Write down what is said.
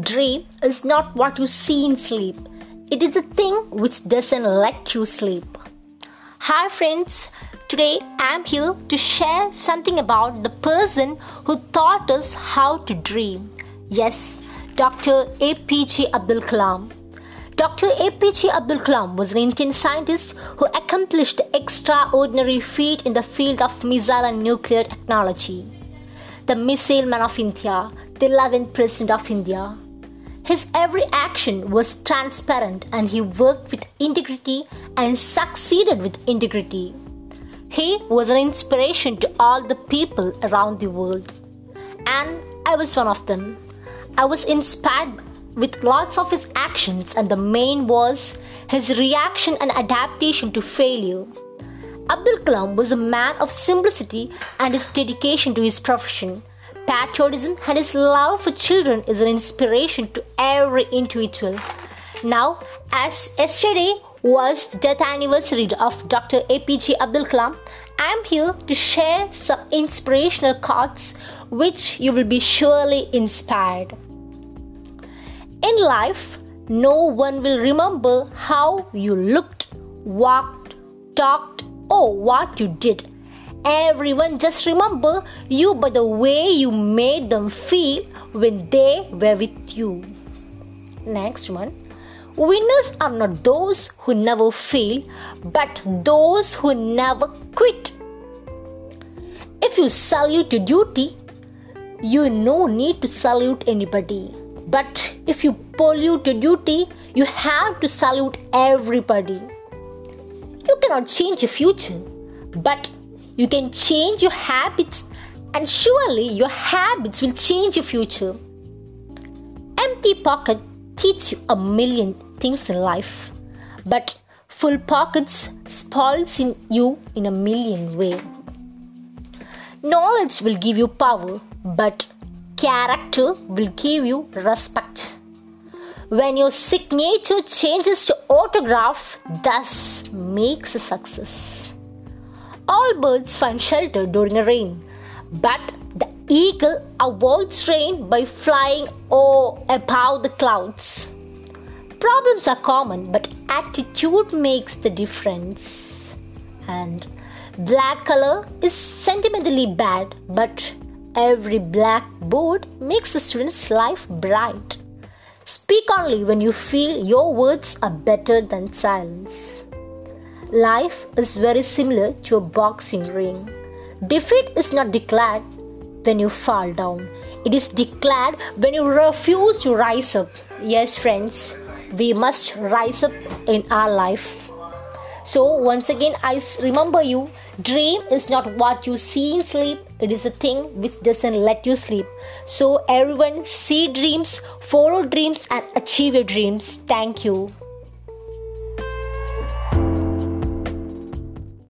dream is not what you see in sleep, it is the thing which doesn't let you sleep. Hi, friends. Today I'm here to share something about the person who taught us how to dream. Yes, Dr. APJ Abdul Kalam. Dr. APJ Abdul Kalam was an Indian scientist who accomplished extraordinary feat in the field of missile and nuclear technology. The missile man of India, the 11th President of India. His every action was transparent and he worked with integrity and succeeded with integrity. He was an inspiration to all the people around the world. And I was one of them. I was inspired with lots of his actions, and the main was his reaction and adaptation to failure. Abdul Kalam was a man of simplicity and his dedication to his profession patriotism and his love for children is an inspiration to every individual. Now, as yesterday was the death anniversary of Dr. APJ Abdul Kalam, I am here to share some inspirational quotes which you will be surely inspired. In life, no one will remember how you looked, walked, talked, or what you did Everyone just remember you by the way you made them feel when they were with you. Next one. Winners are not those who never fail, but those who never quit. If you salute your duty, you no need to salute anybody. But if you pollute your duty, you have to salute everybody. You cannot change your future, but you can change your habits, and surely your habits will change your future. Empty pocket teach you a million things in life, but full pockets spoils in you in a million ways. Knowledge will give you power, but character will give you respect. When your signature changes to autograph, thus makes a success. All birds find shelter during rain, but the eagle avoids rain by flying oh, above the clouds. Problems are common, but attitude makes the difference. And black color is sentimentally bad, but every blackboard makes the student's life bright. Speak only when you feel your words are better than silence. Life is very similar to a boxing ring. Defeat is not declared when you fall down, it is declared when you refuse to rise up. Yes, friends, we must rise up in our life. So, once again, I remember you dream is not what you see in sleep, it is a thing which doesn't let you sleep. So, everyone, see dreams, follow dreams, and achieve your dreams. Thank you.